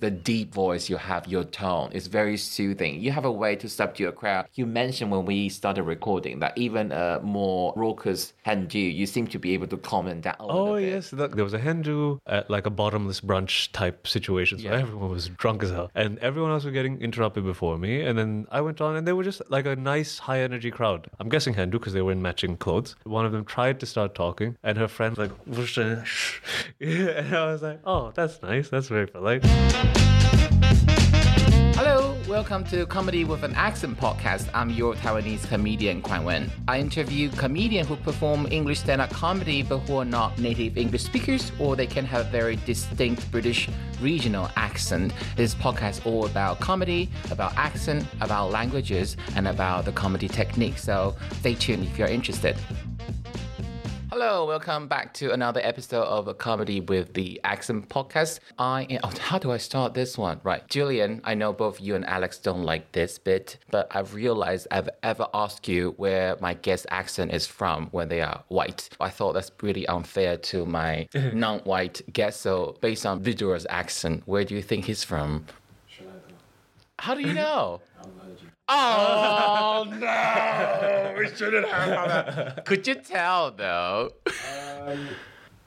the deep voice you have, your tone. It's very soothing. You have a way to subdue a crowd. You mentioned when we started recording that even a more raucous hen do, you seem to be able to comment that little Oh yes, look, there was a hen do at like a bottomless brunch type situation, so Yeah. everyone was drunk as hell, and everyone else was getting interrupted before me. And then I went on, and they were just like a nice, high energy crowd. I'm guessing hen do because they were in matching clothes. One of them tried to start talking, and her friend like, whoosh, and yeah, and I was like, oh, that's nice, that's very polite. Hello, welcome to Comedy with an Accent podcast. I'm your Taiwanese comedian, Kuan-wen. I interview comedians who perform English stand-up comedy but who are not native English speakers or they can have very distinct British regional accent. This podcast is all about comedy, about accent, about languages, and about the comedy technique. So stay tuned if you're interested. Hello, welcome back to another episode of a comedy with the accent podcast. I am, oh, how do I start this one? Right, Julian, I know both you and Alex don't like this bit, but I've realized I've ever asked you where my guest accent is from when they are white. I thought that's really unfair to my non-white guest. So, based on Vidura's accent, where do you think he's from? How do you know? Oh no! We shouldn't have done that. Could you tell though? Um,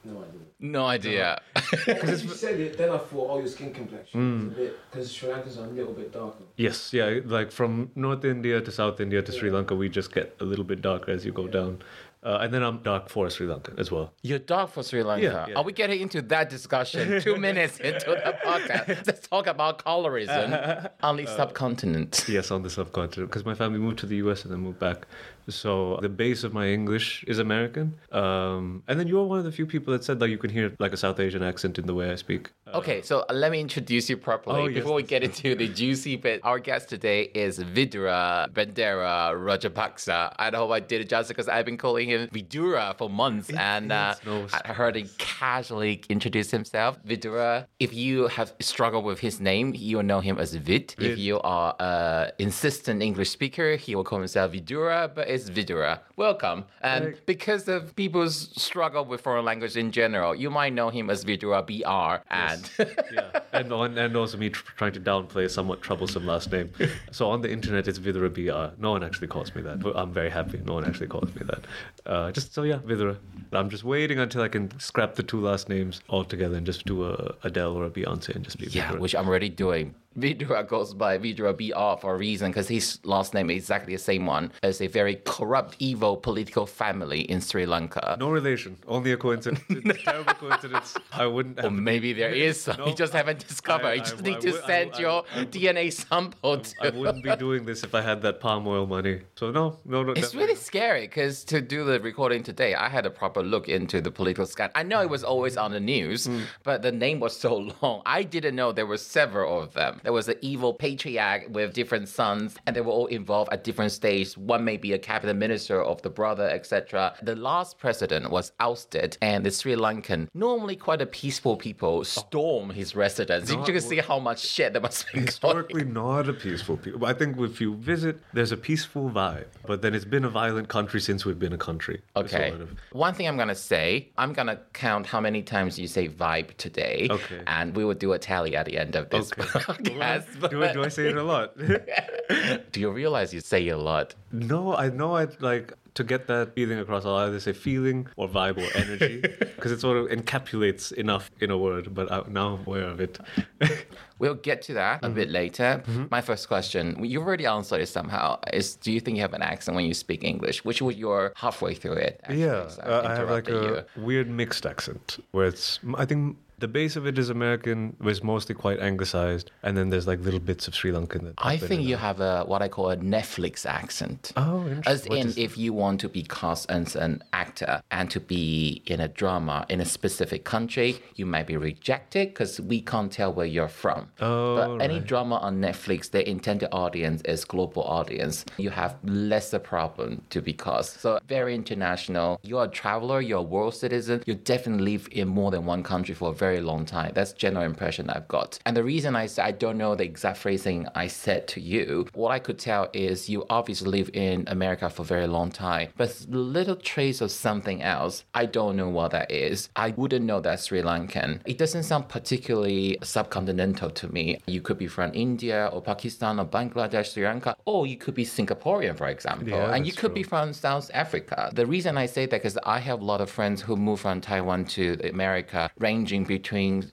no idea. No idea. Because you said it, then I thought, oh, your skin complexion is a hmm. bit because Sri Lankans are a little bit darker. Yes, yeah, like from North India to South India to Sri Lanka, we just get a little bit darker as you go down. Uh, and then I'm dark for Sri Lanka as well. You're dark for Sri Lanka. Yeah, yeah. Are we getting into that discussion two minutes into the podcast? Let's talk about colorism on the subcontinent. Yes, on the subcontinent, because my family moved to the US and then moved back. So the base of my English is American. Um, and then you're one of the few people that said like you can hear like a South Asian accent in the way I speak. Uh, Okay, so uh, let me introduce you properly Oh, yes, before we get into the juicy bit. Our guest today is Vidura Bandara Rajapaksa. I hope I did it justice because I've been calling him Vidura for months, and uh, no, I heard him casually introduce himself. Vidura. If you have struggled with his name, you will know him as Vid. If you are an insistent English speaker, he will call himself Vidura, but it's Vidura. Welcome. And because of people's struggle with foreign language in general, you might know him as Vidura BR. And yeah, and, and and also me tr- trying to downplay a somewhat troublesome last name. So on the internet, it's Vidura BR. No one actually calls me that, but I'm very happy. No one actually calls me that. Uh, just so yeah, Vidura. I'm just waiting until I can scrap the two last names altogether and just do a Adele or a Beyonce and just be Yeah, Vidura. which I'm already doing. Vidura goes by Vidura BR for a reason because his last name is exactly the same one as a very corrupt, evil political family in Sri Lanka. no relation, only a coincidence. It's a terrible coincidence. I wouldn't. Or Have maybe there is some. you just haven't discovered. I- you just I- need I to would- I send your I- I- DNA sample to. I wouldn't be doing this if I had that palm oil money. So no, no, no. It's really scary because to do the recording today, I had a proper look into the political scandal. I know it was always on the news, Hmm. but the name was so long. I didn't know there were several of them. There was an evil patriarch with different sons, and they were all involved at different stages. One may be a cabinet minister of the brother, etc. The last president was ousted, and the Sri Lankan, normally quite a peaceful people, storm his residence. you No, can see how much shit there must be going historically not a peaceful people. I think if you visit, there's a peaceful vibe, but then it's been a violent country since we've been a country. Okay. Sort of. One thing I'm gonna say, I'm gonna count how many times you say vibe today. Okay. And we will do a tally at the end of this Okay. podcast. do, I, do I say it a lot? Do you realize you say a lot? no, I know I like to get that feeling across. I'll either say feeling or vibe or energy because it sort of encapsulates enough in a word. But I, now I'm aware of it. We'll get to that a bit Mm-hmm. later. My first question, you've already answered it somehow, is do you think you have an accent when you speak English? Which was you're halfway through it. Actually, Yeah, so uh, I have like interrupted a weird mixed accent where it's. I think the base of it is American, but it's mostly quite anglicized, and then there's like little bits of Sri Lankan. That I think you out. have a what I call a Netflix accent. Oh, interesting. As What in, if you want to be cast as an actor and to be in a drama in a specific country, you might be rejected because we can't tell where you're from. Oh, but any drama on Netflix, the intended audience is global audience. You have lesser problem to be cast. So very international. You're a traveler. You're a world citizen. You definitely live in more than one country for a very very long time. That's general impression I've got. And the reason I say I don't know the exact phrasing I said to you, what I could tell is you obviously live in America for a very long time, but little trace of something else. I don't know what that is. I wouldn't know that Sri Lankan. It doesn't sound particularly subcontinental to me. You could be from India or Pakistan or Bangladesh, Sri Lanka, or you could be Singaporean, for example, Yeah, and you could be from South Africa. The reason I say that because I have a lot of friends who moved from Taiwan to America, ranging between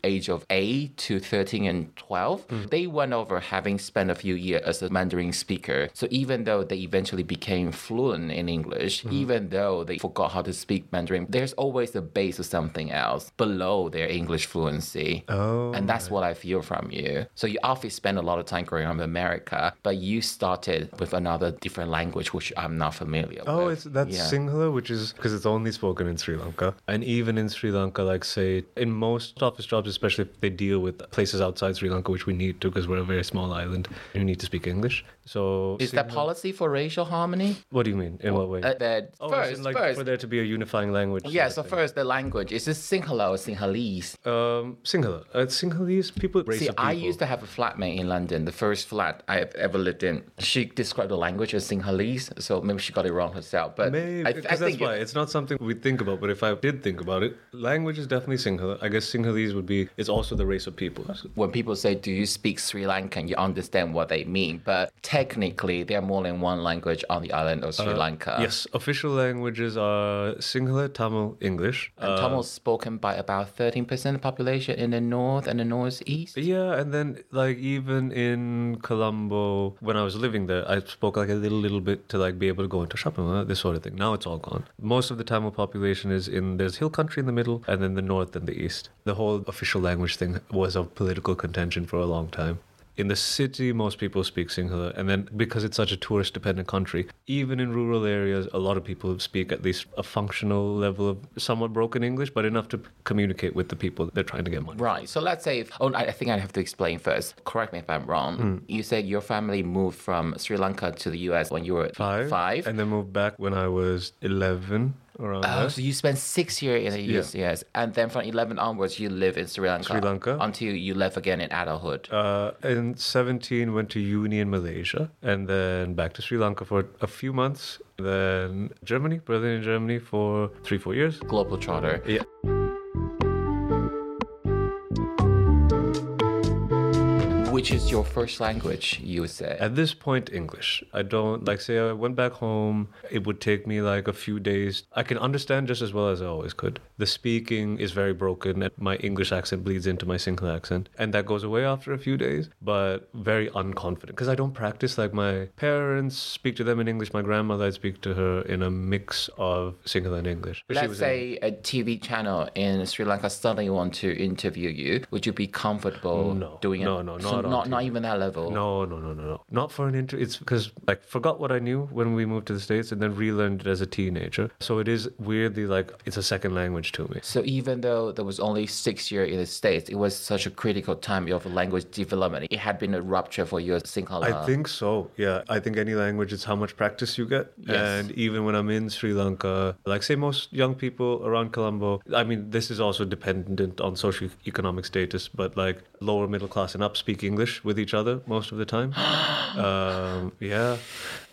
age of 8 to 13 and 12. Hmm. They went over having spent a few years as a Mandarin speaker. So even though they eventually became fluent in English, hmm. even though they forgot how to speak Mandarin, there's always a base of something else below their English fluency. Oh, And that's what I feel from you. So you obviously spend a lot of time growing up in America, but you started with another different language, which I'm not familiar Oh, with. Oh, it's that's Yeah. Sinhala, which is because it's only spoken in Sri Lanka, and even in Sri Lanka, like say in most office jobs, especially if they deal with places outside Sri Lanka, which we need to because we're a very small island, you need to speak English. So Is that policy for racial harmony? What do you mean? In what way? Uh, that oh, first, in, like first, for there to be a unifying language. sort yeah. So first, the language is this Sinhala or Sinhalese? um, Sinhala. Uh, Sinhalese people. See, of I people. used to have a flatmate in London, the first flat I have ever lived in. She described the language as Sinhalese, so maybe she got it wrong herself. But Maybe, I, because I that's think why it's not something we think about. But if I did think about it, language is definitely Sinhala. I guess Sinhalese would be. It's also the race of people. when people say, "Do you speak Sri Lankan?" you understand what they mean. But technically, there are more than one language on the island of Sri Lanka. Uh, Yes, official languages are Sinhala, Tamil, English. And Tamil is spoken by about 13% of the population in the north and the northeast. Yeah, and then like even in Colombo, when I was living there, I spoke like a little, little bit to like be able to go into shopping, uh, this sort of thing. Now it's all gone. Most of the Tamil population is in there's hill country in the middle, and then the north and the east. The whole official language thing was of political contention for a long time. In the city, most people speak Sinhala, and then because it's such a tourist-dependent country, even in rural areas, a lot of people speak at least a functional level of somewhat broken English, but enough to communicate with the people they're trying to get money. Right. So let's say, if, oh, I think I have to explain first. Correct me if I'm wrong. Hmm. You said your family moved from Sri Lanka to the US when you were five, Five. and then moved back when I was eleven. Around Oh, there. so you spent six years in the Yeah. US, yes, and then from 11 onwards, you live in Sri Lanka. Sri Lanka. Until you left again in adulthood. Uh, in 17, went to uni in Malaysia, and then back to Sri Lanka for a few months. Then Germany, Berlin in Germany for three, four years. Global Charter. Yeah. Which is your first language, you would say? At this point, English. I don't like say I went back home. It would take me like a few days. I can understand just as well as I always could. The speaking is very broken, and my English accent bleeds into my Sinhala accent, and that goes away after a few days. But very unconfident because I don't practice. Like my parents speak to them in English. My grandmother, I speak to her in a mix of Sinhala and English. Let's was in- say a TV channel in Sri Lanka suddenly want to interview you. Would you be comfortable No. doing No, it? no, So not not, not even that level. No, no, no, no, no. Not for an interview. It's because like forgot what I knew when we moved to the states, and then relearned it as a teenager. So it is weirdly like it's a second language to me. So even though there was only six years in the States, it was such a critical time of language development. It had been a rupture for your Sinhala. I think so. Yeah, I think any language it's how much practice you get. Yes. And even when I'm in Sri Lanka, like say most young people around Colombo, I mean this is also dependent on socioeconomic status, but like lower middle class and up speak English with each other most of the time. um, yeah,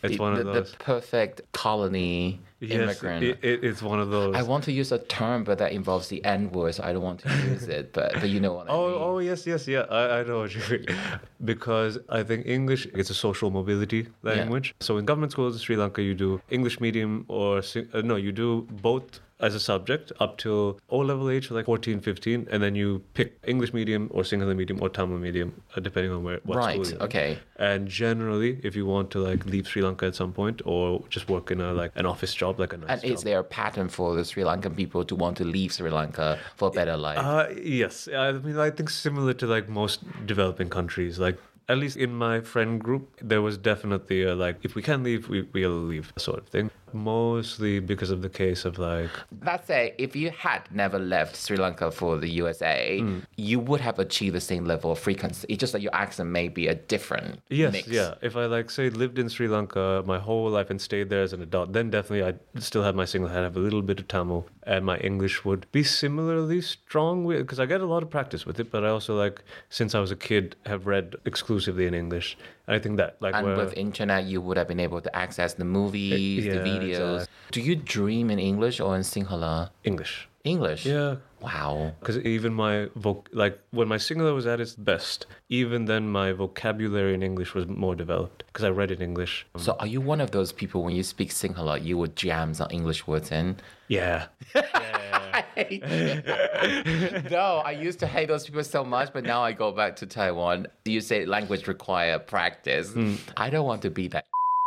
it's the, one the, of those. the perfect colony yes, immigrant. it, it, it's one of those. I want to use a term, but that involves the N word, so I don't want to use it. But but you know what I Oh, mean. oh yes, yes, yeah. I, I know what you mean. Because I think English it's a social mobility language. So in government schools in Sri Lanka, you do English medium or uh, no, you do both as a subject up till O level age, like 14, 15, and then you pick English medium or Sinhala medium or Tamil medium, uh, depending on where what right. school you're. Okay. And generally, if you want to like leave Sri Lanka at some point or just work in a like an office job, like a nice And job. is there a pattern for the Sri Lankan people to want to leave Sri Lanka for a better life? Uh, yes. I mean, I think similar to like most developing countries, like at least in my friend group, there was definitely a like, if we can leave, we, we'll leave sort of thing. Mostly because of the case of like Let's say if you had never left Sri Lanka for the USA, Hmm. you would have achieved the same level of frequency. It's just that your accent may be a different Yes, mix. yeah. If I like say lived in Sri Lanka my whole life and stayed there as an adult, then definitely I'd still have my Sinhala. I'd have a little bit of Tamil, and my English would be similarly strong because I get a lot of practice with it. But I also like since I was a kid have read exclusively in English. And I think that like And with internet, you would have been able to access the movies, the yeah, videos. exactly. Do you dream in English or in Sinhala? English. English. Yeah, Wow. because even my voc like when my Sinhala was at its best, even then my vocabulary in English was more developed because I read in English. Um, so are you one of those people when you speak Sinhala, you would jam some English words in? Yeah. no, I used to hate those people so much, but now I go back to Taiwan. You say language require practice. Hmm. I don't want to be that.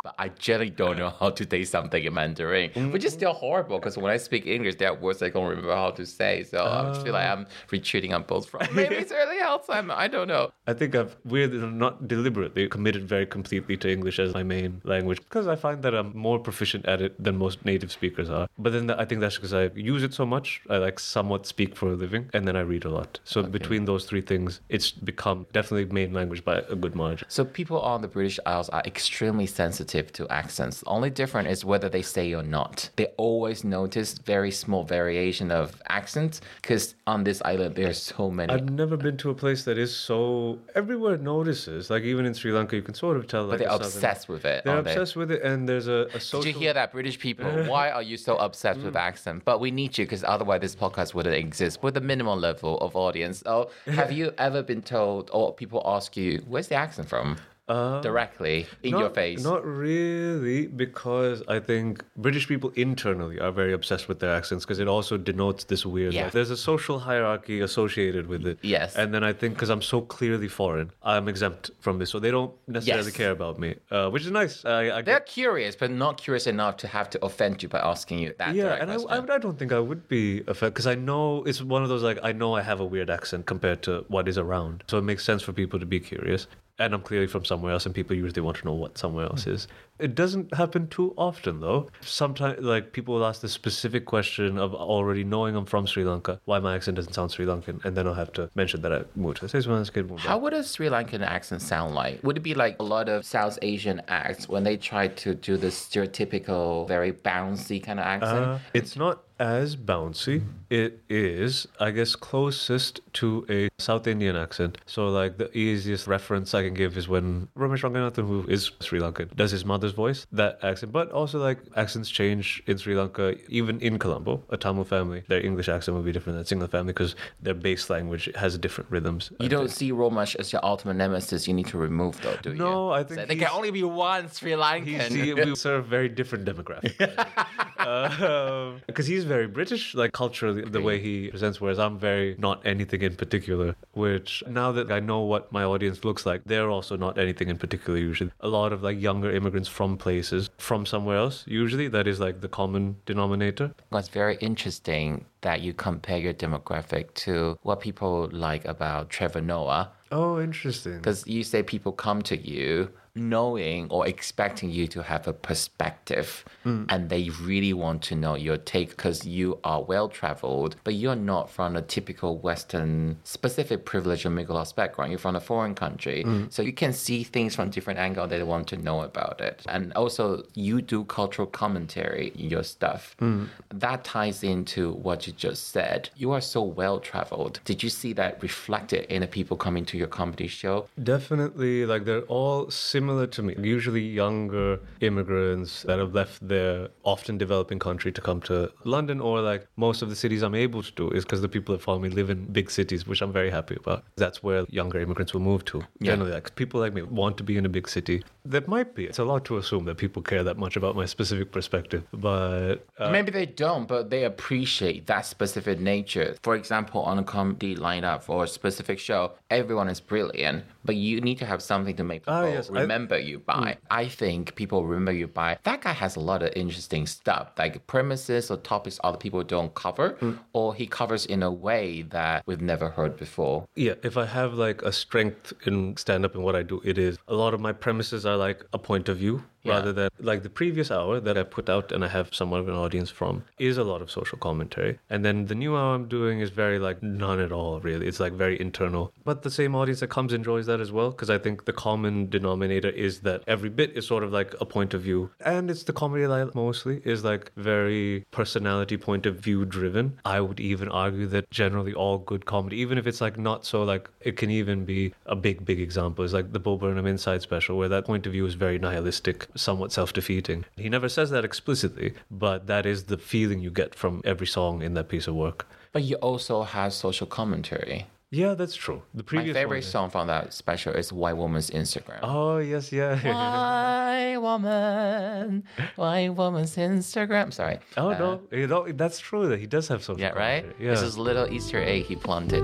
But I generally don't know how to say something in Mandarin, which is still horrible because when I speak English, there are words I don't remember how to say. So I feel like oh. I'm retreating on both fronts. Maybe it's early Alzheimer. I don't know. I think I've weirdly not deliberately committed very completely to English as my main language because I find that I'm more proficient at it than most native speakers are. But then I think that's because I use it so much. I like somewhat speak for a living and then I read a lot. So between those three things, it's become definitely main language by a good margin. So people on the British Isles are extremely sensitive to accents. The only difference is whether they say or not. They always notice very small variation of accents because on this island there are so many. I've never been to a place that is so everywhere notices. Like even in Sri Lanka, you can sort of tell. but they're a southern- obsessed with it. They're aren't they? obsessed with it, and there's a, a social. Did you hear that, British people? Why are you so obsessed with accent? But we need you because otherwise this podcast wouldn't exist with a minimal level of audience. So, have you ever been told, or people ask you, where's the accent from? Directly in your Uh, face. Not really, because I think British people internally are very obsessed with their accents because it also denotes this weird. Yeah. There's a social hierarchy associated with it. Yes. And then I think because I'm so clearly foreign, I'm exempt from this, so they don't necessarily Yes. care about me, uh, which is nice. I, I They're get, curious, but not curious enough to have to offend you by asking you that yeah, and I, I don't think I would be offended because I know it's one of those like I know I have a weird accent compared to what is around, so it makes sense for people to be curious. And I'm clearly from somewhere else, and people usually want to know what somewhere else hmm. is. It doesn't happen too often, though. Sometimes, like people will ask the specific question of already knowing I'm from Sri Lanka, why my accent doesn't sound Sri Lankan, and then I'll have to mention that I moved to the States when I was a kid. moved How would a Sri Lankan accent sound like? Would it be like a lot of South Asian acts when they try to do the stereotypical, very bouncy kind of accent? Uh, it's not as bouncy. It is, I guess, closest to a South Indian accent. So, like, the easiest reference I can give is when Romesh Ranganathan, who is Sri Lankan, does his mother's voice, that accent. But also, like, accents change in Sri Lanka, even in Colombo, a Tamil family. Their English accent will be different than Sinhala family because their base language has different rhythms. You don't see Romesh as your ultimate nemesis. You need to remove though, do you? No, I think So there can only be one Sri Lankan. He, we serve very different demographic. Um, because he's very British, like culturally, the way he presents, whereas I'm very not anything in particular. Which now that I know what my audience looks like, they're also not anything in particular usually. A lot of like younger immigrants from places, from somewhere else, usually. That is like the common denominator. It's very interesting that you compare your demographic to what people like about Trevor Noah. Oh, interesting. Because you say people come to you knowing or expecting you to have a perspective mm. and they really want to know your take because you are well traveled, but you're not from a typical Western specific privilege or middle class background. You're from a foreign country. Mm. So you can see things from different angle they want to know about it. And also you do cultural commentary in your stuff. Mm. That ties into what you just said. You are so well traveled. Did you see that reflected in the people coming to your comedy show? Definitely, like they're all similar to me. Usually, younger immigrants that have left their often developing country to come to London, or like most of the cities I'm able to do, is because the people that follow me live in big cities, which I'm very happy about. That's where younger immigrants will move to. Yeah. Generally, like people like me want to be in a big city. That might be. It's a lot to assume that people care that much about my specific perspective, but uh, Maybe they don't, but they appreciate that specific nature. For example, on a comedy lineup for a specific show, everyone is brilliant, but you need to have something to make people Ah, yes, I- remember you by. I think people remember you by that guy has a lot of interesting stuff, like premises or topics other people don't cover, or he covers in a way that we've never heard before. Yeah, if I have like a strength in stand up and what I do, it is a lot of my premises are like a point of view Yeah. rather than like the previous hour that I put out and I have somewhat of an audience from is a lot of social commentary. And then the new hour I'm doing is very like none at all, really. It's like very internal. But the same audience that comes enjoys that as well because I think the common denominator is that every bit is sort of like a point of view. And it's the comedy that I mostly is like very personality point of view driven. I would even argue that generally all good comedy, even if it's like not so like it can even be a big, big example is like the Bo Burnham Inside special where that point of view is very nihilistic, somewhat self defeating. He never says that explicitly, but that is the feeling you get from every song in that piece of work. But he also has social commentary. Yeah, that's true. The My previous favorite one- song from that special is White Woman's Instagram. Oh yes, yeah. White woman, white woman's Instagram. Sorry. oh Uh, no, you know, that's true. That he does have social. Yeah, right? Yeah. This is little Easter egg he planted.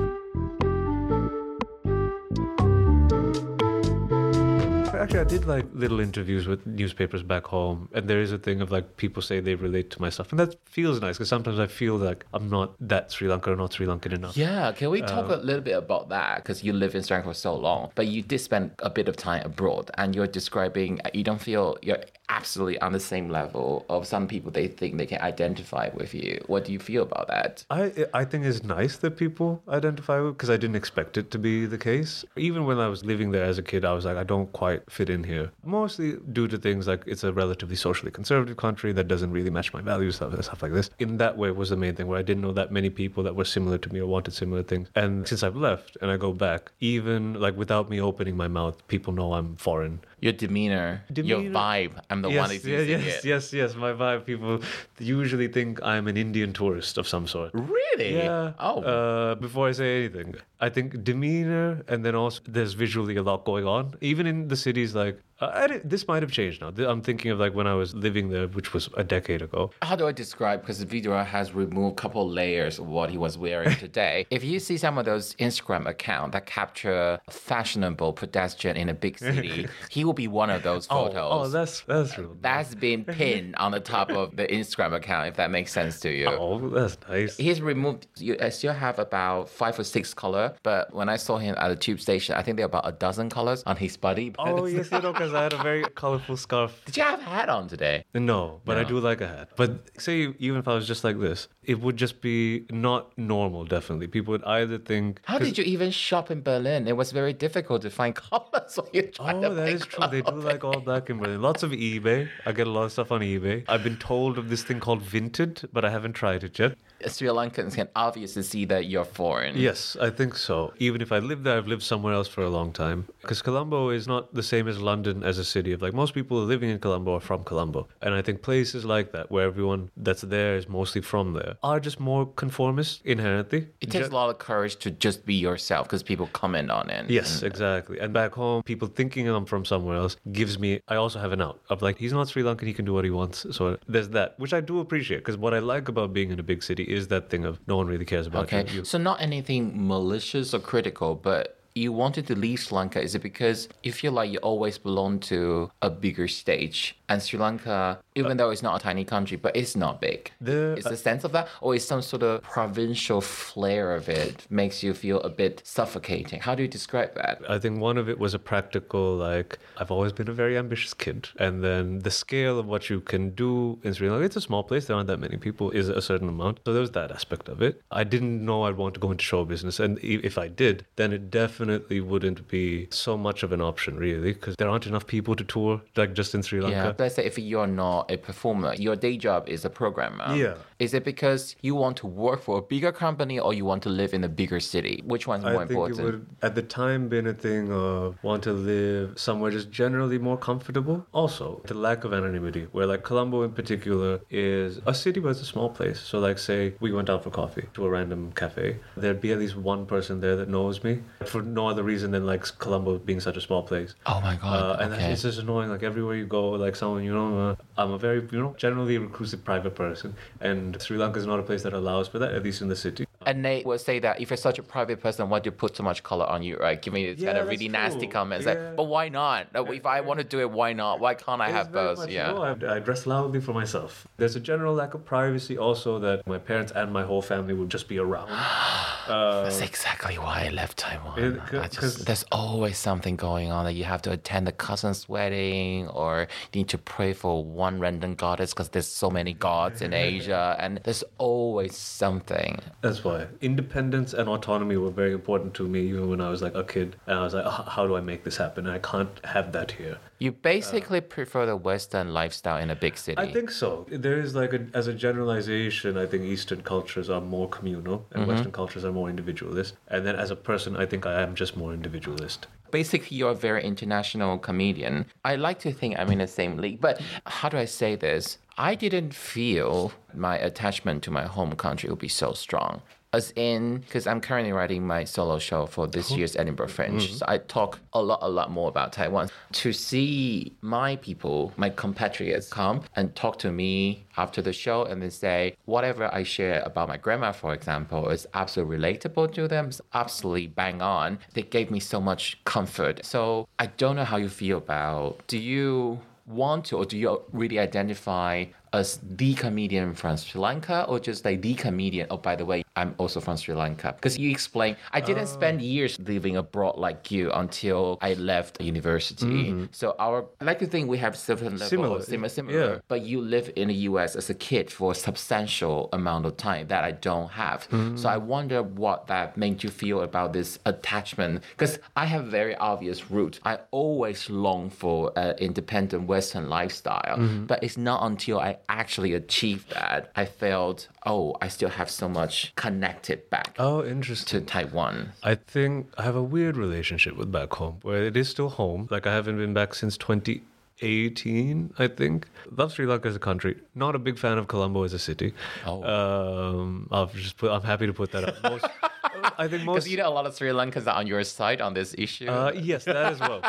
Actually, I did like little interviews with newspapers back home, and there is a thing of like people say they relate to my stuff, and that feels nice because sometimes I feel like I'm not that Sri Lankan or not Sri Lankan enough. Yeah, can we talk Uh, a little bit about that? Because you live in Sri Lanka for so long, but you did spend a bit of time abroad, and you're describing you don't feel you're absolutely on the same level of some people. They think they can identify with you. What do you feel about that? I I think it's nice that people identify with because I didn't expect it to be the case. Even when I was living there as a kid, I was like, I don't quite fit in here. Mostly due to things like it's a relatively socially conservative country that doesn't really match my values, stuff, stuff like this. In that way, was the main thing where I didn't know that many people that were similar to me or wanted similar things. And since I've left and I go back, even like without me opening my mouth, people know I'm foreign. Your demeanor, your vibe. I'm the yes, one who's yeah, using yes, it. yes, yes. Yes. My vibe. People usually think I'm an Indian tourist of some sort. Really? Yeah. Oh. Uh, before I say anything, I think demeanor, and then also there's visually a lot going on. Even in the cities, like uh, I this might have changed now. I'm thinking of like when I was living there, which was a decade ago. How do I describe? Because Vidura has removed a couple layers of what he was wearing today. if you see some of those Instagram accounts that capture fashionable pedestrian in a big city, he will be one of those Oh, oh photos. oh, that's that's real. That's been pinned on the top of the Instagram account, if that makes sense to you. Oh, that's nice. He's removed. You I still have about five or six color, but when I saw him at the tube station, I think there are about a dozen colors on his body. Oh yes, you know, because I had a very colorful scarf. Did you have a hat on today? No, but I do like a hat. But say even if I was just like this, it would just be not normal. Definitely, people would either think. How did you even shop in Berlin? It was very difficult to find colors when you're trying oh, to Oh, that is true. They do like all black in Berlin. Lots of eBay. I get a lot of stuff on eBay. I've been told of this thing called Vinted, but I haven't tried it yet. Sri Lankans can obviously see that you're foreign. Yes, I think so. Even if I live there, I've lived somewhere else for a long time. Because Colombo is not the same as London as a city. Of like most people living in Colombo are from Colombo, and I think places like that, where everyone that's there is mostly from there, are just more conformist inherently. It takes a lot of courage to just be yourself because people comment on it. Yes, exactly. And back home, people thinking I'm from somewhere else gives me. I also have an out of like he's not Sri Lankan, he can do what he wants. So there's that, which I do appreciate because what I like about being in a big city is that thing of no one really cares about Okay, you. So not anything malicious or critical, but you wanted to leave Sri Lanka. Is it because you feel like you always belong to a bigger stage? And Sri Lanka, even though it's not a tiny country, but it's not big. The- is the uh, sense of that? Or is some sort of provincial flair of it makes you feel a bit suffocating? How do you describe that? I think one of it was a practical, like, I've always been a very ambitious kid. And then the scale of what you can do in Sri Lanka, it's a small place, there aren't that many people, is a certain amount. So there was that aspect of it. I didn't know I'd want to go into show business. And if I did, then it definitely wouldn't be so much of an option, really, because there aren't enough people to tour, like, just in Sri Lanka. Yeah, Lanka. let's say if you're not a performer, your day job is a programmer. Yeah. Is it because you want to work for a bigger company or you want to live in a bigger city? Which one's more I think important? it would, at the time, been a thing of want to live somewhere just generally more comfortable. Also, the lack of anonymity, where like Colombo in particular is a city, but it's a small place. So, like, say we went out for coffee to a random cafe, there'd be at least one person there that knows me for no other reason than like Colombo being such a small place. Oh my god. Uh, and okay. it's just annoying. Like everywhere you go, like someone you know, uh, I'm a very you know generally reclusive private person, and Sri Lanka is not a place that allows for that, at least in the city. And they will say that if you're such a private person, why do you put so much color on you, right? Giving this kind of really that's nasty comments. Yeah. Like, but why not? If I want to do it, why not? Why can't I It's have both? much, Yeah. No, I, I dress loudly for myself. There's a general lack of privacy also that my parents and my whole family would just be around. That's uh, exactly why I left Taiwan. It- I just, there's always something going on that you have to attend the cousin's wedding or you need to pray for one random goddess because there's so many gods in Asia and there's always something. That's why independence and autonomy were very important to me even when I was like a kid. And I was like, "H- how do I make this happen? I can't have that here. You basically prefer the Western lifestyle in a big city. I think so. There is like a, as a generalization, I think Eastern cultures are more communal and mm-hmm. Western cultures are more individualist. And then as a person, I think I am just more individualist. basically you're a very international comedian. I like to think I'm in the same league, but how do I say this? I didn't feel my attachment to my home country would be so strong. As in, because I'm currently writing my solo show for this year's Edinburgh Fringe, mm-hmm. so I talk a lot, a lot more about Taiwan. To see my people, my compatriots, come and talk to me after the show and then say whatever I share about my grandma, for example, is absolutely relatable to them, it's absolutely bang on. They gave me so much comfort. So I don't know how you feel about. Do you want to, or do you really identify as the comedian from Sri Lanka, or just like the comedian? Oh, by the way, I'm also from Sri Lanka. Because you explain, I didn't oh. spend years living abroad like you until I left university. Mm-hmm. So our, I like to think we have certain level Similar, similar, similar. yeah. But you live in the U.S. as a kid for a substantial amount of time that I don't have. Mm-hmm. So I wonder what that made you feel about this attachment. Because I have very obvious root. I always long for an independent Western lifestyle, mm-hmm. but it's not until I actually achieved that I felt, oh, I still have so much connected back Oh, interesting. to Taiwan. I think I have a weird relationship with back home, where it is still home. Like I haven't been back since 2018, I think. Love Sri Lanka as a country. Not a big fan of Colombo as a city. Oh. Um, I'll just put, I'm happy to put that up. Most, I think most. Because you know, a lot of Sri Lankans are on your side on this issue. Uh, yes, that as well.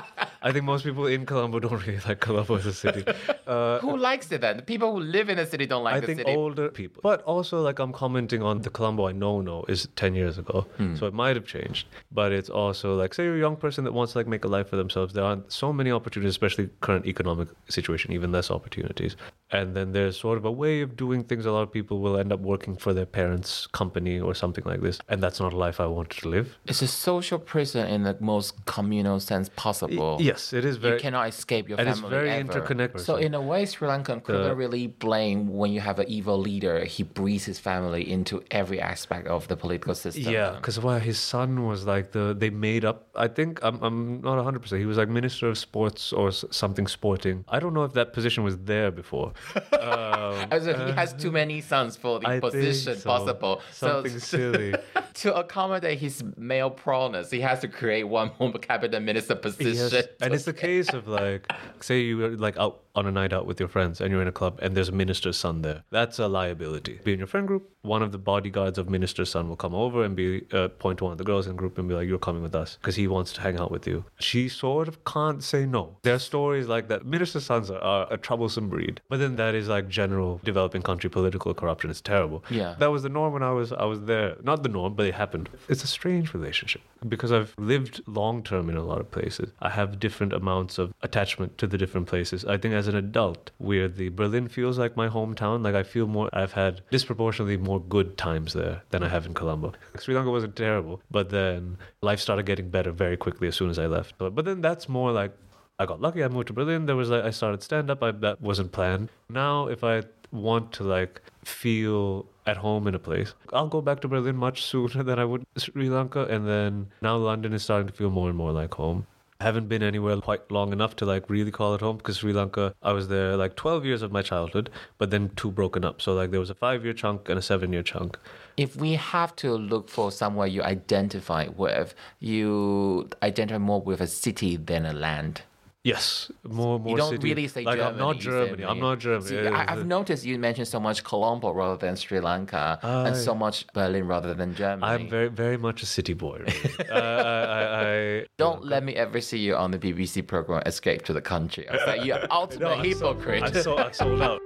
I think most people in Colombo don't really like Colombo as a city. Uh, who likes it then? The people who live in the city don't like I the think older people. But also, like, I'm commenting on the Colombo I know know is 10 years ago. Hmm. So it might have changed. But it's also like, say you're a young person that wants to like make a life for themselves. There aren't so many opportunities, especially current economic situation, even less opportunities. And then there's sort of a way of doing things. A lot of people will end up working for their parents' company or something like this. And that's not a life I wanted to live. It's a social prison in the most communal sense possible. Yes, it is very. You cannot escape your and it's very ever. interconnected. So in a way, Sri Lankan couldn't The- really blame when you have an evil leader. He breathes his family into every aspect of the political system. Yeah, because why his son was like the they made up. I think I'm I'm not 100. percent He was like minister of sports or something sporting. I don't know if that position was there before. Um, Also, he has too many sons for the I position so. possible. Something so silly. to accommodate his male proneness, he has to create one more cabinet minister position. Yes. And it's the case of like, say you were like out on a night out with your friends and you're in a club and there's a minister's son there. That's a liability. Be in your friend group, one of the bodyguards of minister's son will come over and be uh, point to one of the girls in the group and be like, "You're coming with us," because he wants to hang out with you. She sort of can't say no. There are stories like that. Minister's sons are, are a troublesome breed, but then that is like general developing country political corruption. It's terrible. Yeah. that was the norm when I was I was there. Not the norm, but it happened. It's a strange relationship because I've lived long term in a lot of places. I have different amounts of attachment to the different places. I think as an adult, where the Berlin feels like my hometown. Like I feel more. I've had disproportionately more good times there than I have in Colombo. Sri Lanka wasn't terrible, but then life started getting better very quickly as soon as I left. But, but then that's more like. I got lucky. I moved to Berlin. There was like I started stand up. That wasn't planned. Now, if I want to like feel at home in a place, I'll go back to Berlin much sooner than I would Sri Lanka. And then now London is starting to feel more and more like home. Haven't been anywhere quite long enough to like really call it home because Sri Lanka, I was there like 12 years of my childhood, but then two broken up. So like there was a five year chunk and a seven year chunk. if we have to look for somewhere you identify with, you identify more with a city than a land. Yes, more more you don't city. really say like Germany. I'm not Germany. I'm not Germany. See, I, I've noticed you mentioned so much Colombo rather than Sri Lanka, and so much Berlin rather than Germany. I'm very very much a city boy. Really. Uh, I, I, I, I Don't let me ever see you on the BBC program Escape to the Country. I like, you're ultimate No, hypocrite. I sold, I sold out.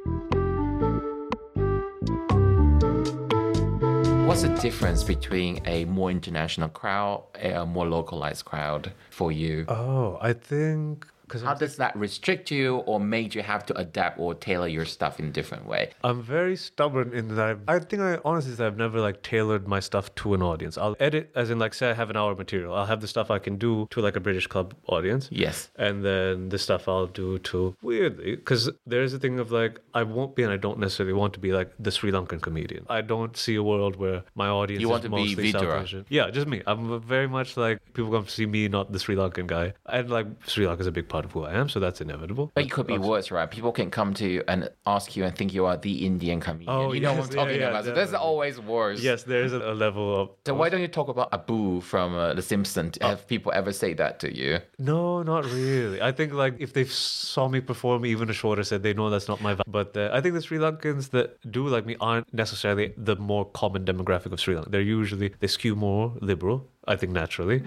What's the difference between a more international crowd and a more localized crowd for you? Oh, I think How does that restrict you or made you have to adapt or tailor your stuff in different way? I'm very stubborn in that I've, I think I honestly say I've never like tailored my stuff to an audience. I'll edit as in like say I have an hour material. I'll have the stuff I can do to like a British club audience. Yes. And then the stuff I'll do to weirdly because there's a thing of like I won't be and I don't necessarily want to be like the Sri Lankan comedian. I don't see a world where my audience You is want to be mostly South Vidura. Asian. Yeah, just me. I'm very much like people come to see me, not the Sri Lankan guy. And like Sri Lanka is a big part of who I am, so that's inevitable. But it could be worse, right? People can come to you and ask you and think you are the Indian comedian. Oh, you know what I'm yeah, talking yeah, about. So that's always worse. Yes, there is a, a level of So why don't you talk about Abu from uh, The Simpsons? Have people ever say that to you? No, not really. I think like if they saw me perform even a shorter set, they know that's not my vibe. But uh, I think the Sri Lankans that do like me aren't necessarily the more common demographic of Sri Lanka. They're usually they skew more liberal. I think naturally,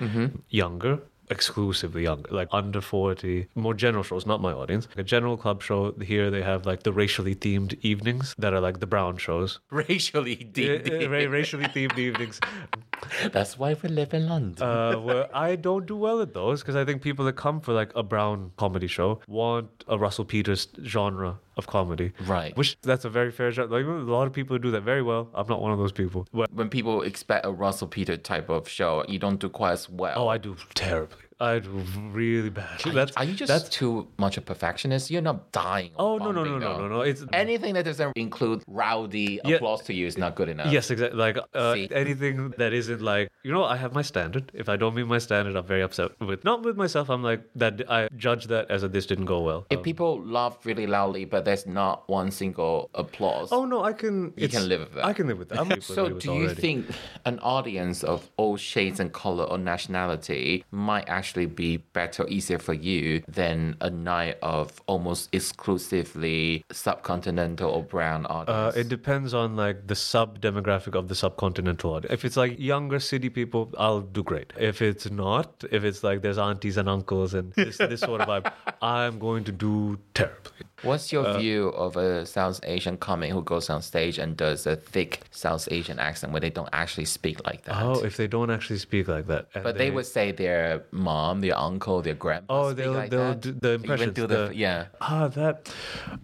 younger. Exclusively young, like under 40, more general shows, not my audience. Like a general club show, here they have like the racially themed evenings that are like the brown shows. Racially Uh, deep. uh, racially themed evenings. That's why we live in London. uh, where I don't do well at those because I think people that come for like a brown comedy show want a Russell Peters genre of comedy. Right. Which that's a very fair genre. Like a lot of people do that very well. I'm not one of those people. Well, when people expect a Russell Peter type of show, you don't do quite as well. oh, I do terribly. I do really bad. Are, That's are you just that's too much a perfectionist? You're not dying. oh no no no no no no. It's Anything that doesn't include rowdy Yeah. applause to you is not good enough. Yes, exactly. Like uh, anything that isn't like you know, I have my standard. If I don't meet my standard, I'm very upset with not with myself. I'm like that. I judge that as a this didn't go well. If people laugh really loudly, but there's not one single applause. oh no, I can. You can live with that. I can live with that. I'm So, do you already. think an audience of all shades and color or nationality might actually be better easier for you than a night of almost exclusively subcontinental or brown Uh, it depends on like the sub demographic of the subcontinental audience. If it's like younger city people, I'll do great. If it's not, if it's like there's aunties and uncles and this, this sort of vibe, I'm going to do terribly. What's your uh, view of a South Asian comic who goes on stage and does a thick South Asian accent where they don't actually speak like that? Oh, if they don't actually speak like that, but they, would say their mom, their uncle, their grandpa. Oh, they'll like they'll that. do the impressions. do the, the- yeah. Ah, that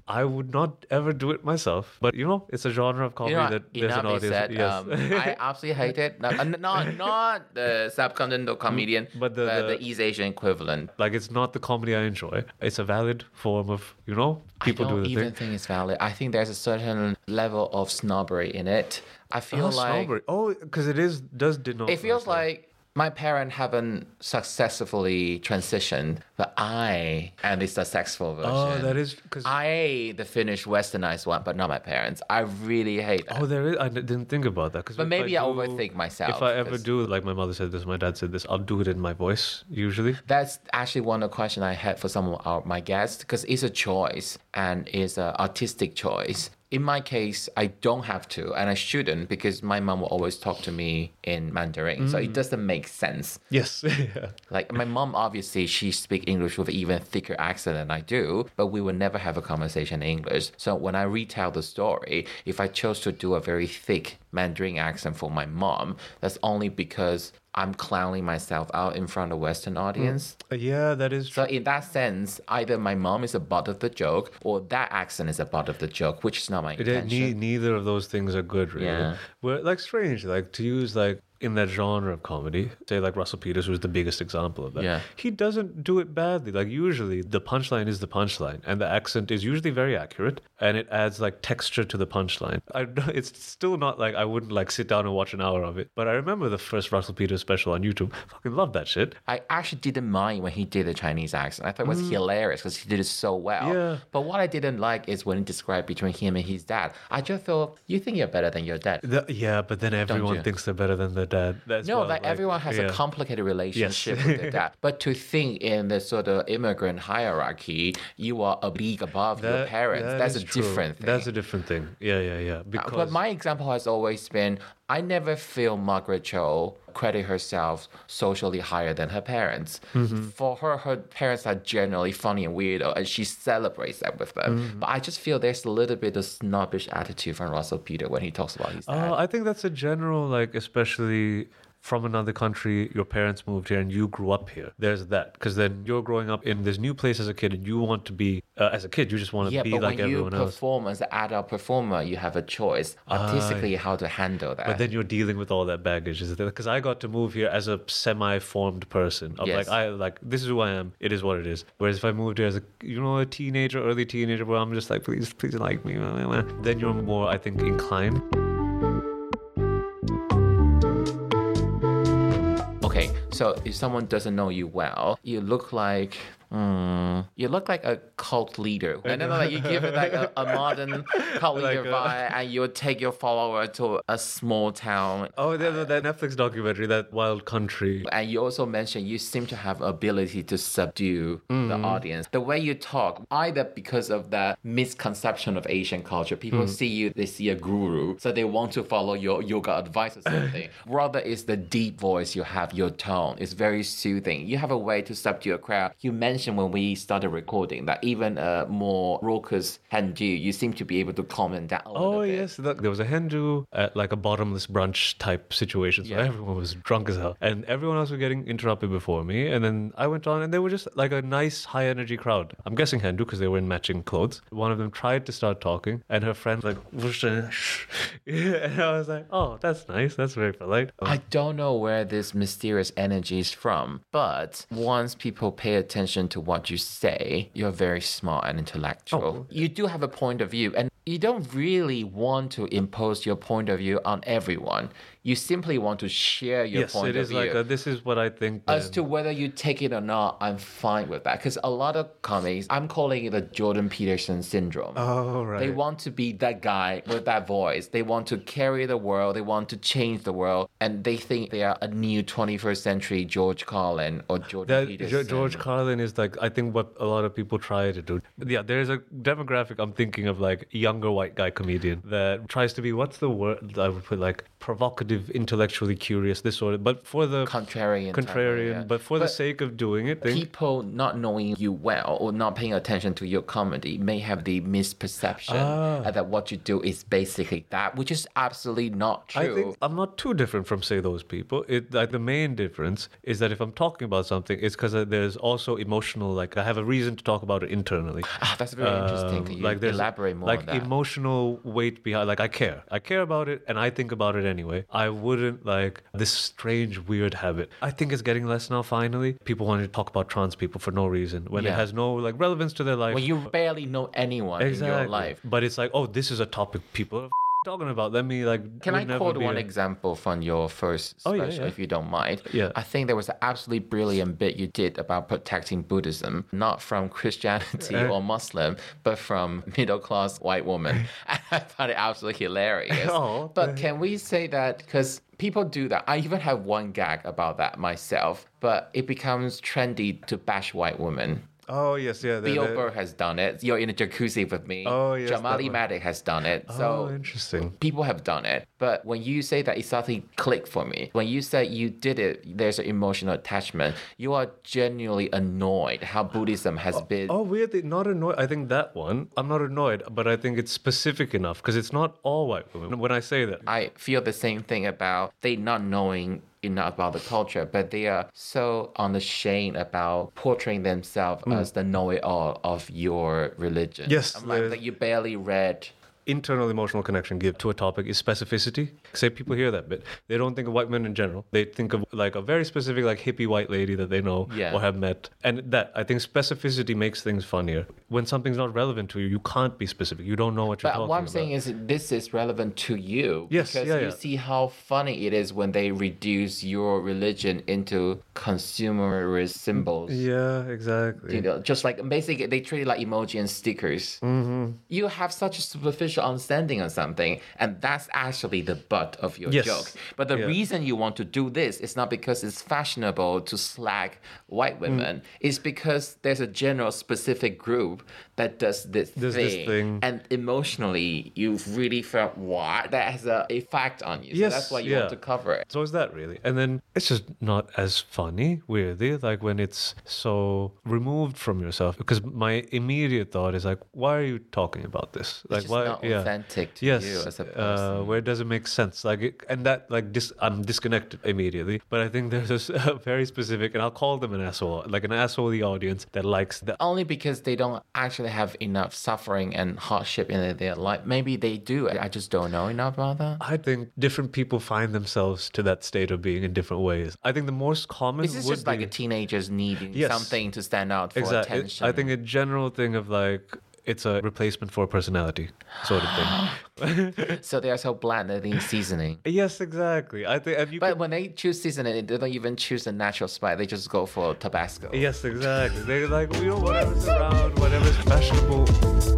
I would not ever do it myself. But you know, it's a genre of comedy You know, that there's an audience. said. yes. Um, I absolutely hate it. Uh, not not the subcontinental comedian, but but the- the, the- East Asian equivalent. like it's not the comedy I enjoy. It's a valid form of you know people I don't do the even thing. think it's valid. I think there's a certain level of snobbery in it. I feel Oh, like snobbery. Oh, because it is does denote. it feels like. My parents haven't successfully transitioned, but I am the successful version. Oh, that is because. I the Finnish westernized one, but not my parents. I really hate that. Oh, there is. I didn't think about that. Cause But maybe I do- overthink myself, If I ever 'cause- do, like my mother said this, my dad said this, I'll do it in my voice usually. That's actually one of the questions I had for some of our, my guests because it's a choice and it's an artistic choice. In my case, I don't have to and I shouldn't because my mom will always talk to me in Mandarin. So Mm. it doesn't make sense. Yes. yeah. Like my mom, obviously, she speaks English with even thicker accent than I do, but we will never have a conversation in English. So when I retell the story, if I chose to do a very thick Mandarin accent for my mom, that's only because I'm clowning myself out in front of Western mm. audience. Uh, yeah, that is So in that sense, either my mom is a butt of the joke or that accent is a butt of the joke, which is not my It, intention. ne- neither of those things are good, really. Yeah. But like strange, like to use like in that genre of comedy, say like Russell Peters was the biggest example of that. Yeah. He doesn't do it badly. Like usually the punchline is the punchline, and the accent is usually very accurate, and it adds like texture to the punchline. I it's still not like I wouldn't like sit down and watch an hour of it, but I remember the first Russell Peters special on YouTube. Fucking love that shit. I actually didn't mind when he did the Chinese accent. I thought it was hilarious because he did it so well. Mm. Yeah. But what I didn't like is when he described between him and his dad. I just thought, you think you're better than your dad. The- yeah, but then everyone thinks they're better than their dad. That's No, what, like, everyone has yeah. a complicated relationship with their dad. But to think in the sort of immigrant hierarchy, you are a league above your parents. that That's a true. different thing. That's a different thing. Yeah, yeah, yeah. Because Uh, But my example has always been I never feel Margaret Cho credit herself socially higher than her parents. Mm-hmm. For her, her parents are generally funny and weirdo, and she celebrates that with them. Mm-hmm. But I just feel there's a little bit of snobbish attitude from Russell Peter when he talks about his dad. Uh, I think that's a general, like, especially from another country, your parents moved here and you grew up here. There's that. Because then you're growing up in this new place as a kid and you want to be, uh, as a kid, you just want to yeah, be but like when you everyone else. perform as an adult performer, you have a choice artistically how to handle that. But then you're dealing with all that baggage, is Because I got to move here as a semi-formed person. Of Yes. like I like this is who I am. It is what it is. Whereas if I moved here as a you know a teenager, early teenager, where I'm just like please please like me, then you're more I think inclined. So if someone doesn't know you well, you look like Hmm. You look like a cult leader. And then like you give it like a, a modern cult leader a- vibe, and you take your follower to a small town. Oh, that, that Netflix documentary, that Wild Country. And you also mentioned you seem to have ability to subdue the Mm-hmm. audience. The way you talk, either because of that misconception of Asian culture, people Mm. see you, they see a guru, so they want to follow your yoga advice or something. Rather, it's the deep voice you have, your tone. It's very soothing. You have a way to subdue a crowd. You mentioned when we started recording that even a more raucous hen do, you seem to be able to comment down a Oh yes, that, there was a hen do at like a bottomless brunch type situation. So Yeah. everyone was drunk as hell, and everyone else was getting interrupted before me. And then I went on, and they were just like a nice, high energy crowd. I'm guessing hen do because they were in matching clothes. One of them tried to start talking, and her friend like, uh, and and I was like, oh, that's nice. That's very polite. I don't know where this mysterious energy is from, but once people pay attention to what you say, you're very smart and intellectual. Oh. You do have a point of view, and you don't really want to impose your point of view on everyone. You simply want to share your yes, point it of is view. like a, this is what I think. As to whether you take it or not, I'm fine with that. Because a lot of comics, I'm calling it the Jordan Peterson syndrome. oh right. They want to be that guy with that voice. They want to carry the world. They want to change the world. And they think they are a new 21st century George Carlin or Jordan That Peterson. Ge- George Carlin is like I think what a lot of people try to do. Yeah, there's a demographic I'm thinking of like younger white guy comedian that tries to be what's the word I would put like provocative, intellectually curious, this sort of but for the Contrarian. type contrarian, yeah. but for the sake of doing it, think, People not knowing you well or not paying attention to your comedy may have the misperception Ah. that what you do is basically that, which is absolutely not true. I think I'm not too different from say those people. It like the main difference is that if I'm talking about something, it's because there's also emotional. Like I have a reason to talk about it internally. Ah, that's very interesting. Um, Can you like elaborate more like on that? emotional weight behind like i care i care about it and i think about it anyway i wouldn't like this strange weird habit. I think it's getting less now finally. People want to talk about trans people for no reason when it has no like relevance to their life. When you barely know anyone in your life. but it's like oh this is a topic people are talking about let me like Can I quote one a- example from your first Oh, special, yeah, yeah. if you don't mind? Yeah. I think there was an absolutely brilliant bit you did about protecting Buddhism, not from Christianity Uh. or Muslim, but from middle class white woman. I found it absolutely hilarious. Oh, but can we say that because people do that? I even have one gag about that myself, but it becomes trendy to bash white women. Oh yes yeah the- Bill Burr has done it. You're in a jacuzzi with me. Oh, yes, Jamali. Maddix has done it. oh So interesting people have done it but when you say that it suddenly clicked for me when you say you did it there's an emotional attachment you are genuinely annoyed how buddhism has oh, been Oh, weirdly, not annoyed. I think that one, I'm not annoyed, but I think it's specific enough because it's not all white women. When I say that, i feel the same thing about they not knowing enough about the culture but they are so unashamed about portraying themselves mm. as the know-it-all of your religion. Yes, i'm like that you barely read internal emotional connection give to a topic is specificity. Say people hear that bit, they don't think of white men in general. They think of like a very specific, like hippie white lady that they know Yeah. or have met, and that I think specificity makes things funnier. When something's not relevant to you, you can't be specific. You don't know what you're But talking what I'm about. saying is this is relevant to you. Yes, Because yeah, you yeah. see how funny it is when they reduce your religion into consumerist symbols. yeah, exactly. You know, just like basically they treat it like emoji and stickers. Mm-hmm. You have such a superficial superficial understanding of something, and that's actually the butt of your Yes. joke. But the Yeah. reason you want to do this is not because it's fashionable to slag white mm. women. It's because there's a general specific group that does this Does thing, this thing. and emotionally you've really felt what that has a effect on you. So Yes, that's why you yeah. want to cover it. So is that really? And then it's just not as funny, weirdly, like when it's so removed from yourself. Because my immediate thought is like, why are you talking about this? Like, why? not yeah. authentic to yes, you as a Uh, person. where does it make sense. Like, it, and that like dis- I'm disconnected immediately. But I think there's uh, very specific, and I'll call them an asshole, like an asshole the audience that likes that. Only because they don't actually have enough suffering and hardship in their life. Maybe they do. I just don't know enough about that. I think different people find themselves to that state of being in different ways. I think the most common This is would just like a teenagers needing Yes. something to stand out for exactly. attention. I think a general thing of like it's a replacement for personality sort of thing. so they are so bland that they need seasoning. yes, exactly. I think and you But can- when they choose seasoning, they don't even choose a natural spice. They just go for Tabasco. Yes, exactly. They're like, you know, whatever's around, whatever's fashionable.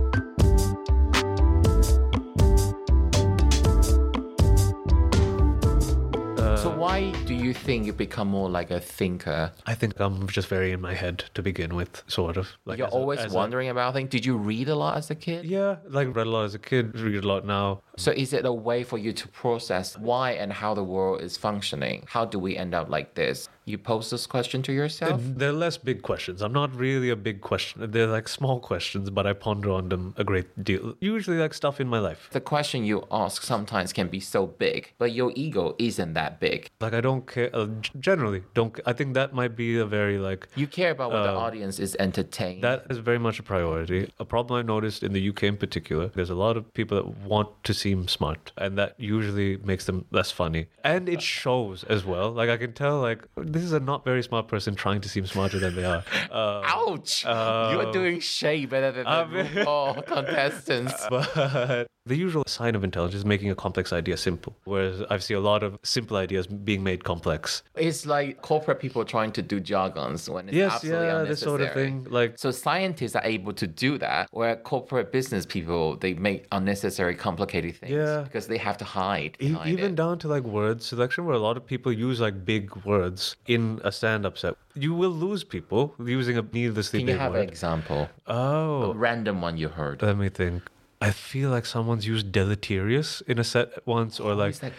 You think you become more like a thinker? I think I'm just very in my head to begin with, sort of. Like You're a- always a- wondering about things. Did you read a lot as a kid? yeah, like read a lot as a kid, read a lot now. So is it a way for you to process why and how the world is functioning? How do we end up like this? You pose this question to yourself? They're less big questions. I'm not really a big question. They're like small questions, but I ponder on them a great deal. Usually, like stuff in my life. The question you ask sometimes can be so big, but your ego isn't that big. Like I don't care. Uh, generally, don't. I think that might be a very like You care about what the Um, audience is entertained. That is very much a priority. A problem I noticed in the UK in particular, there's a lot of people that want to seem smart, and that usually makes them less funny. And it shows as well. Like I can tell, like this is a not very smart person trying to seem smarter than they are. Uh, Ouch! You're doing shade better than the I mean- RuPaul contestants. but the usual sign of intelligence is making a complex idea simple. Whereas I see a lot of simple ideas being made complex. It's like corporate people trying to do jargons when it's yes, absolutely yeah, this sort of thing. Like So scientists are able to do that, where corporate business people they make unnecessary, complicated things Yeah. because they have to hide E- even it. down to like word selection where a lot of people use like big words in a stand-up set you will lose people using a needlessly Can you have an word example? Oh. A oh random one you heard. let me think i feel like someone's used deleterious in a set once or like Is that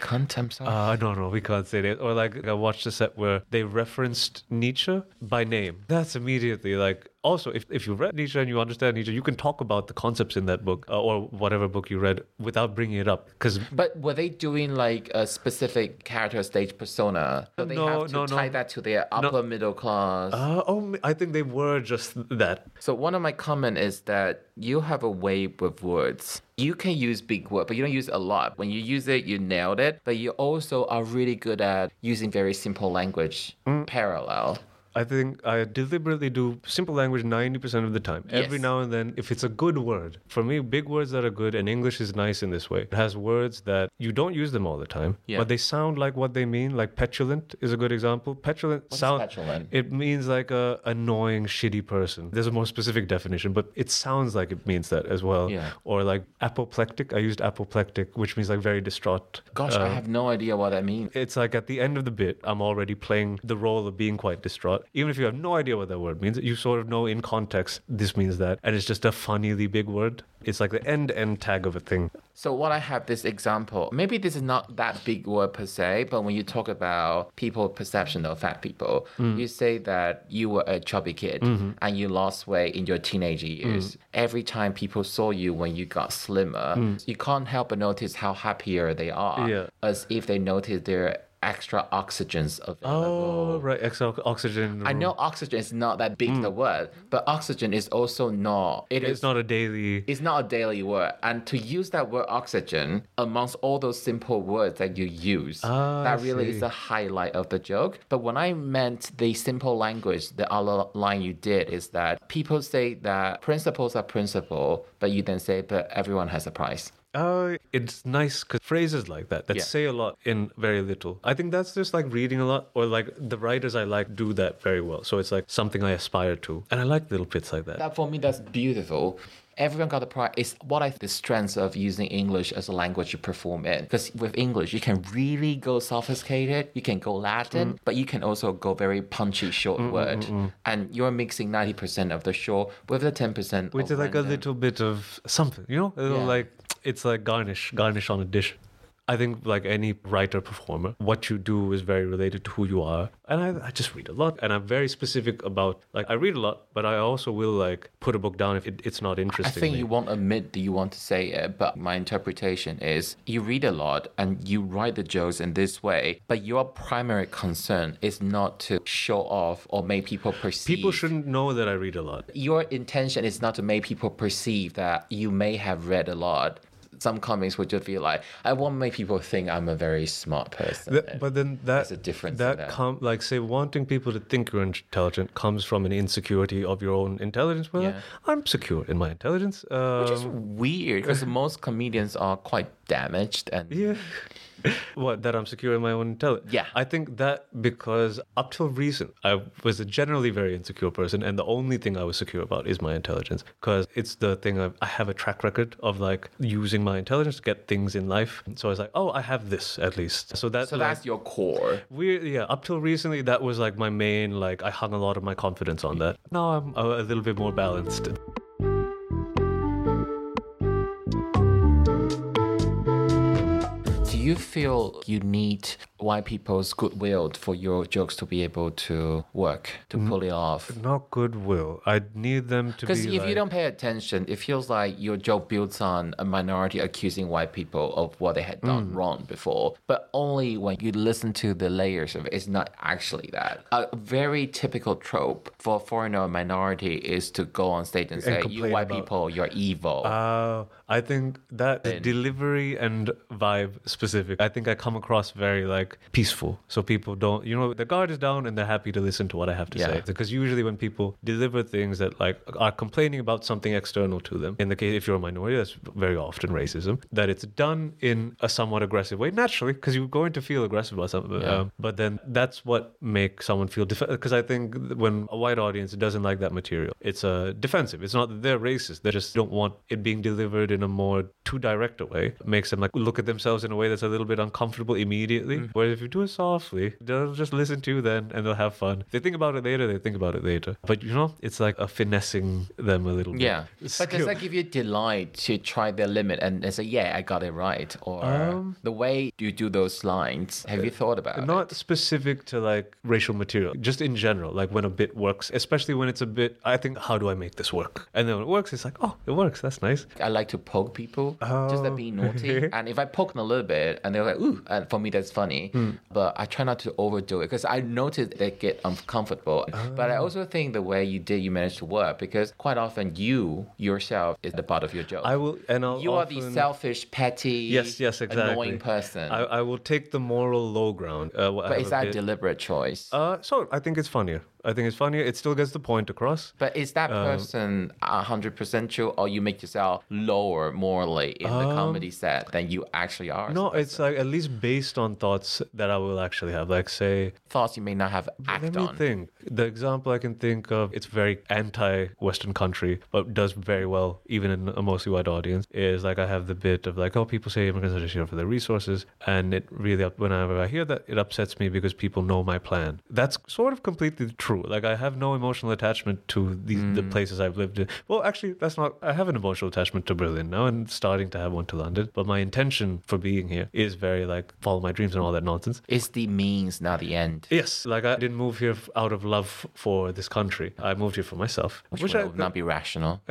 sorry. uh, no, no, we can't say that. Or like I watched a set where they referenced Nietzsche by name. That's immediately like. Also, if, if you read Nietzsche and you understand Nietzsche, you can talk about the concepts in that book uh, or whatever book you read without bringing it up. Because but were they doing like a specific character stage persona? So they No, have to no, no. tie that to their upper middle class. Uh, oh, I think they were just that. So one of my comment is that you have a way with words. You can use big word, but you don't use a lot. When you use it, you nailed it. But you also are really good at using very simple language Mm. parallel. I think I deliberately do simple language 90% of the time. Every now and then, if it's a good word, for me, big words that are good, and English is nice in this way. It has words that you don't use them all the time, Yeah. but they sound like what they mean. Like petulant is a good example. Petulant What's sound. petulant? It means like a annoying, shitty person. There's a more specific definition, but it sounds like it means that as well. Yeah. Or like apoplectic. I used apoplectic, which means like very distraught. Gosh, I uh, have no idea what that means. It's like at the end of the bit, I'm already playing the role of being quite distraught. Even if you have no idea what that word means, you sort of know in context this means that. And it's just a funnily big word. It's like the end end tag of a thing. So what I have this example, maybe this is not that big word per se, but when you talk about people perception of fat people, Mm. you say that you were a chubby kid Mm-hmm. and you lost weight in your teenage years. Mm. Every time people saw you when you got slimmer, you can't help but notice how happier they are, Mm. Yeah. as if they notice their extra oxygens available. Oh, right. Extra oxygen. I know oxygen is not that big the word, but oxygen is also not. It Mm. It's is not a daily. it's not a daily word. And to use that word oxygen amongst all those simple words that you use, Ah, that really is the highlight of the joke. But when I meant the simple language, the other line you did is that people say that principles are principle, but you then say, but everyone has a price. Oh, it's nice because phrases like that that Yeah. say a lot in very little. I think that's just like reading a lot, or like the writers I like do that very well. So it's like something I aspire to, and I like little bits like that. That for me, that's beautiful. Everyone got the pride. It's what I the strengths of using English as a language you perform in. Because with English, you can really go sophisticated, you can go Latin, Mm. but you can also go very punchy short mm, mm, word. Mm, and you're mixing ninety percent of the show with the ten percent. Which is like a little bit of something, you know? A little Yeah. like it's like garnish, garnish on a dish. I think like any writer performer, what you do is very related to who you are. And I, I just read a lot and I'm very specific about like I read a lot, but I also will like put a book down if it, it's not interesting. I think you won't admit that you want to say it, but my interpretation is you read a lot and you write the jokes in this way, but your primary concern is not to show off or make people perceive. People shouldn't know that I read a lot. Your intention is not to make people perceive that you may have read a lot. Some comics would just be like, I want to make people think I'm a very smart person. But then that There's a difference That, that. com- like say wanting people to think you're intelligent comes from an insecurity of your own intelligence. Well, Yeah. I'm secure in my intelligence. Um, Which is weird because most comedians are quite damaged and Yeah. what that I'm secure in my own intelligence. Yeah. I think that because up till recent I was a generally very insecure person, and the only thing I was secure about is my intelligence because it's the thing I've, I have a track record of like using my intelligence to get things in life. So I was like, oh, I have this at least. So that's so like, that's your core. Weird, yeah. Up till recently, that was like my main. Like, I hung a lot of my confidence on that. Now I'm a little bit more balanced. You feel you need white people's goodwill for your jokes to be able to work, to pull it off? Not goodwill. I need them to be. Because if like, you don't pay attention, it feels like your joke builds on a minority accusing white people of what they had done wrong before. But only when you listen to the layers of it, it's not actually that. A very typical trope for a foreigner or minority is to go on stage and say, You white about- people, you're evil. Uh, I think that delivery and vibe specific. I think I come across very like peaceful, so people don't. You know, the guard is down and they're happy to listen to what I have to Yeah. say. Because usually when people deliver things that like are complaining about something external to them, in the case if you're a minority, that's very often racism. That it's done in a somewhat aggressive way, naturally, because you're going to feel aggressive about something. Yeah. Um, but then that's what makes someone feel defensive. Because I think when a white audience doesn't like that material, it's uh, defensive. It's not that they're racist. They just don't want it being delivered in a more too direct a way. It makes them like look at themselves in a way that's a little bit uncomfortable immediately. Mm. Whereas if you do it softly, they'll just listen to you then and they'll have fun. If they think about it later, they think about it later. But you know, it's like a finessing them a little bit. yeah. But does that give you delight to try their limit and, and say, Yeah, I got it right? Or Um, the way you do those lines, have you thought about it? not specific to like racial material just in general like when a bit works especially when it's a bit i think how do i make this work and then when it works it's like oh it works that's nice I like to poke people just to be Oh. naughty. and if I poke them a little bit and they're like, ooh, and for me that's funny. Hmm. But I try not to overdo it because I noticed they get uncomfortable. But Oh. I also think the way you did, you managed to work because quite often you yourself is the butt of your joke. i will and i'll you are the selfish, petty, yes yes exactly annoying person. I, I will take the moral low ground uh, but is a that a deliberate choice? uh so i think it's funnier i think it's funny. it still gets the point across But is that Um, person hundred percent true, or you make yourself lower morally in the comedy set than you actually are? Um, no it's like at least based on thoughts that i will actually have like say thoughts you may not have Let acted me on. think. The example I can think of, it's very anti-Western country, but does very well even in a mostly white audience. Is like I have the bit of like, oh, people say immigrants are just here for their resources, and it really, whenever I hear that, it upsets me because people know my plan. That's sort of completely true. Like I have no emotional attachment to these the mm. places I've lived in. Well, actually, that's not. I have an emotional attachment to Berlin now, and starting to have one to London. But my intention for being here is very like follow my dreams and all that nonsense. It's the means, not the end. Yes, like I didn't move here out of love for this country. I moved here for myself, Which, which, would I not be rational.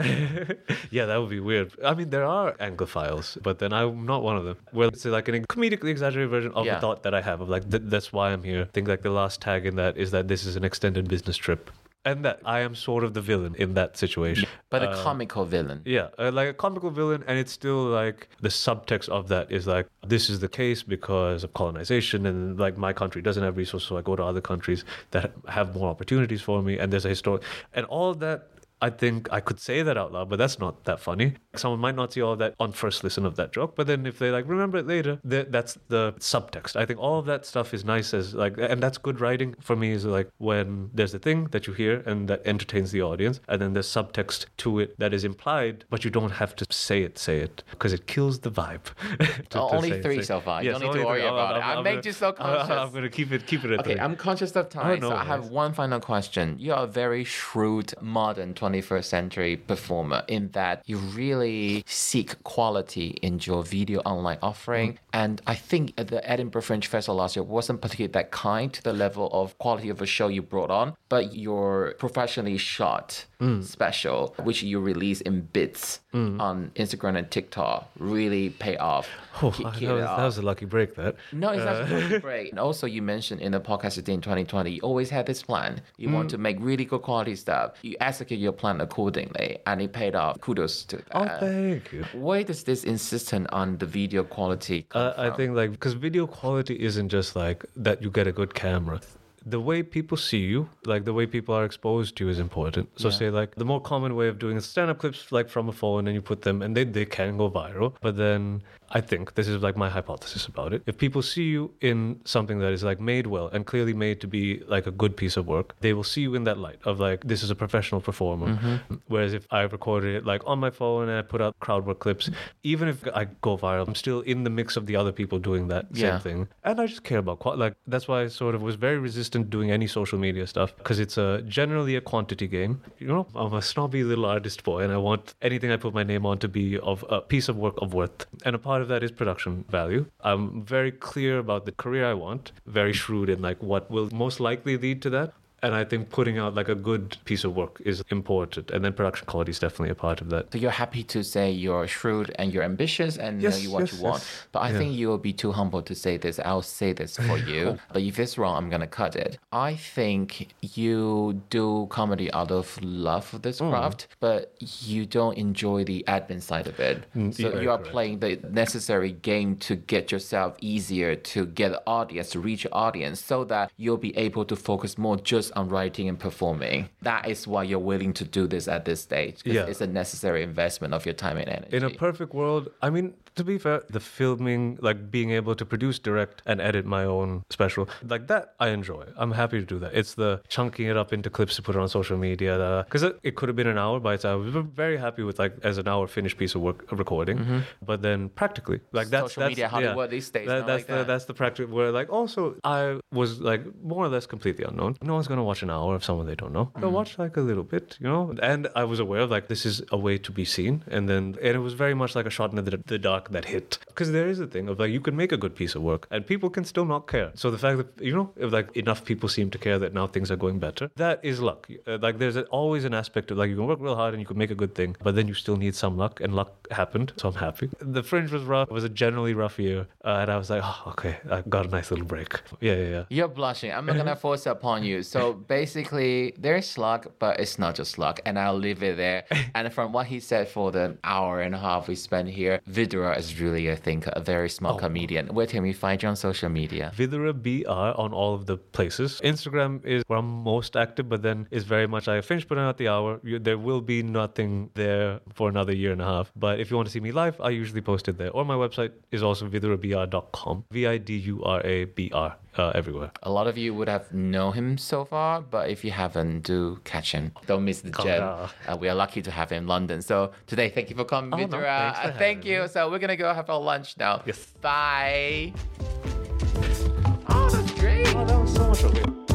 yeah, that would be weird. I mean, there are Anglophiles, but then I'm not one of them. Well, it's like an comedically exaggerated version of Yeah. the thought that I have of like th- that's why I'm here. I think like the last tag in that is that this is an extended business trip, and that I am sort of the villain in that situation. But a comical villain. Yeah, uh, like a comical villain, and it's still like the subtext of that is like this is the case because of colonization, and like my country doesn't have resources, so I go to other countries that have more opportunities for me, and there's a historic, and all that I think I could say that out loud, but that's not that funny. Someone might not see all of that on first listen of that joke, but then if they like remember it later, that, that's the subtext. I think all of that stuff is nice as like, and that's good writing for me. Is like when there's a thing that you hear and that entertains the audience, and then there's subtext to it that is implied, but you don't have to say it, say it, because it kills the vibe. to- Oh, to only say three say it. so far. You don't need to worry three. I'm- about it. I'm- I I'm made gonna- you so I'm- I'm gonna keep it, keep it at Okay, three. I'm conscious of time, no so I have one final question. You are a very shrewd, modern 21st century performer in that you really seek quality in your video online offering. Mm. And I think the Edinburgh Fringe Festival last year wasn't particularly that kind to the level of quality of a show you brought on, but your professionally shot mm. special, which you release in bits mm. on Instagram and TikTok, really pay off. Oh, Keep- that, was, it that was a lucky break. That No, it's absolutely uh. great. And also, you mentioned in the podcast today in 2020, you always had this plan. You want Mm. to make really good quality stuff. You execute your plan accordingly, and it paid off. Kudos to that. Oh, thank you. Why does this insistence on the video quality Uh, I think like because video quality isn't just like that you get a good camera. The way people see you, like the way people are exposed to you, is important. So Yeah. say like the more common way of doing stand-up clips like from a phone, and you put them, and they they can go viral. But then I think this is like my hypothesis about it. If people see you in something that is like made well and clearly made to be like a good piece of work, they will see you in that light of like this is a professional performer. Mm-hmm. Whereas if I recorded it like on my phone and I put out crowd work clips, even if I go viral, I'm still in the mix of the other people doing that Yeah. same thing. And I just care about qual- like that's why I sort of was very resistant doing any social media stuff because it's a generally a quantity game. You know, I'm a snobby little artist boy, and I want anything I put my name on to be of a piece of work of worth. And a part of that is production value. I'm very clear about the career I want, very shrewd in like what will most likely lead to that. And I think putting out like a good piece of work is important, and then production quality is definitely a part of that. So you're happy to say you're shrewd and you're ambitious and you know Yes, you what yes, you want. yes. But I Yeah. think you will be too humble to say this. I'll say this for you. but if it's wrong, I'm gonna cut it. I think you do comedy out of love for Mm. this craft, but you don't enjoy the admin side of it. Mm, so you are correct. playing the necessary game to get yourself easier to get audience, to reach audience, so that you'll be able to focus more just on writing and performing. That is why you're willing to do this at this stage. Yeah. It's a necessary investment of your time and energy. In a perfect world, I mean, to be fair, the filming, like being able to produce, direct, and edit my own special, like that, I enjoy. I'm happy to do that. It's the chunking it up into clips to put it on social media. Because it, it could have been an hour by itself. We were very happy with like as an hour finished piece of work, recording. But then practically, like that's Mm-hmm. Social that's media Hollywood these days, That, that's like the that. that's the practical. Where like also I was like more or less completely unknown. No one's gonna watch an hour of someone they don't know. They'll Mm-hmm. watch like a little bit, you know. And I was aware of like this is a way to be seen, and then and it was very much like a shot in the, the dark that hit. Because there is a thing of like you can make a good piece of work, and people can still not care. So the fact that you know if like enough people seem to care that now things are going better, that is luck. Uh, like there's a, always an aspect of like you can work real hard and you can make a good thing, but then you still need some luck, and luck happened. So I'm happy. The fringe was rough. It was a generally rough year, uh, and I was like, oh, okay, I got a nice little break. Yeah, yeah, yeah. You're blushing. I'm not gonna force it upon you. So basically, there's luck, but it's not just luck, and I'll leave it there. and from what he said for the hour and a half we spent here, Vidura is really, I think, a very smart oh. comedian. Where can we find you on social media? Vidura BR on all of the places. Instagram is where I'm most active, but then is very much I finished putting out the hour. You, there will be nothing there for another year and a half. But if you want to see me live, I usually post it there. Or my website is also vidurabr.com. V I D U R A B R uh, everywhere. A lot of you would have known him so far, but if you haven't, do catch him. Don't miss the Come gem. Uh, we are lucky to have him in London. So today, thank you for coming, Oh, Vidura. thanks for Uh, thank you. me. So we're gonna go have our lunch now. Yes. Bye. Oh, that's great. Oh, that was so much okay.